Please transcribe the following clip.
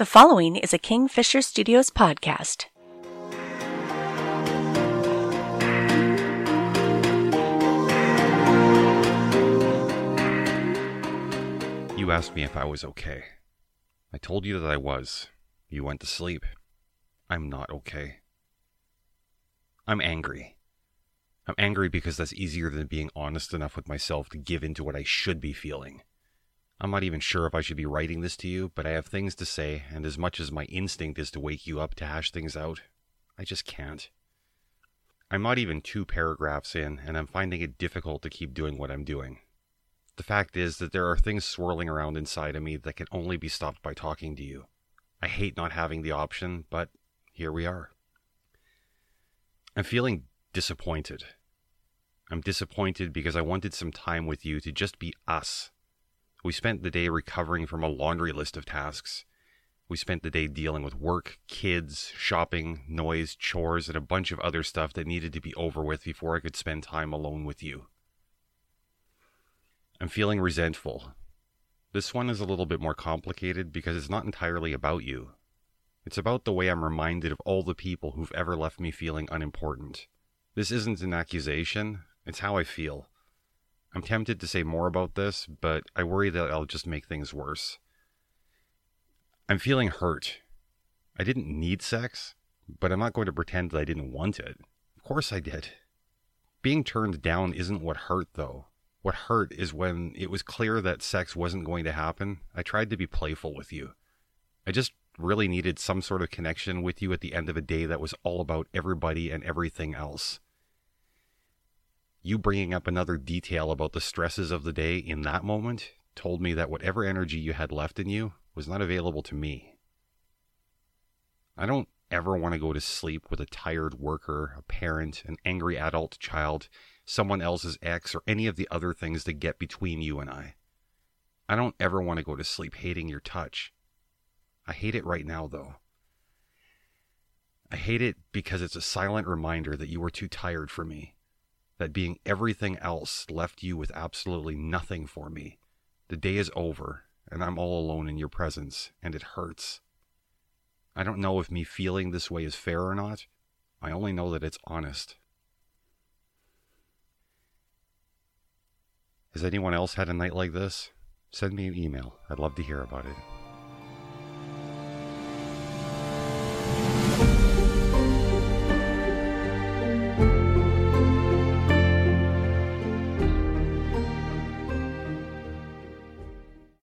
The following is a Kingfisher Studios podcast. You asked me if I was okay. I told you that I was. You went to sleep. I'm not okay. I'm angry. I'm angry because that's easier than being honest enough with myself to give in to what I should be feeling. I'm not even sure if I should be writing this to you, but I have things to say, and as much as my instinct is to wake you up to hash things out, I just can't. I'm not even two paragraphs in, and I'm finding it difficult to keep doing what I'm doing. The fact is that there are things swirling around inside of me that can only be stopped by talking to you. I hate not having the option, but here we are. I'm feeling disappointed. I'm disappointed because I wanted some time with you to just be us we spent the day recovering from a laundry list of tasks. We spent the day dealing with work, kids, shopping, noise, chores, and a bunch of other stuff that needed to be over with before I could spend time alone with you. I'm feeling resentful. This one is a little bit more complicated because it's not entirely about you. It's about the way I'm reminded of all the people who've ever left me feeling unimportant. This isn't an accusation, it's how I feel. I'm tempted to say more about this, but I worry that I'll just make things worse. I'm feeling hurt. I didn't need sex, but I'm not going to pretend that I didn't want it. Of course I did. Being turned down isn't what hurt, though. What hurt is when it was clear that sex wasn't going to happen. I tried to be playful with you. I just really needed some sort of connection with you at the end of a day that was all about everybody and everything else you bringing up another detail about the stresses of the day in that moment told me that whatever energy you had left in you was not available to me. I don't ever want to go to sleep with a tired worker, a parent, an angry adult child, someone else's ex, or any of the other things that get between you and I. I don't ever want to go to sleep hating your touch. I hate it right now, though. I hate it because it's a silent reminder that you were too tired for me that being everything else left you with absolutely nothing for me. The day is over, and I'm all alone in your presence, and it hurts. I don't know if me feeling this way is fair or not. I only know that it's honest. Has anyone else had a night like this? Send me an email. I'd love to hear about it.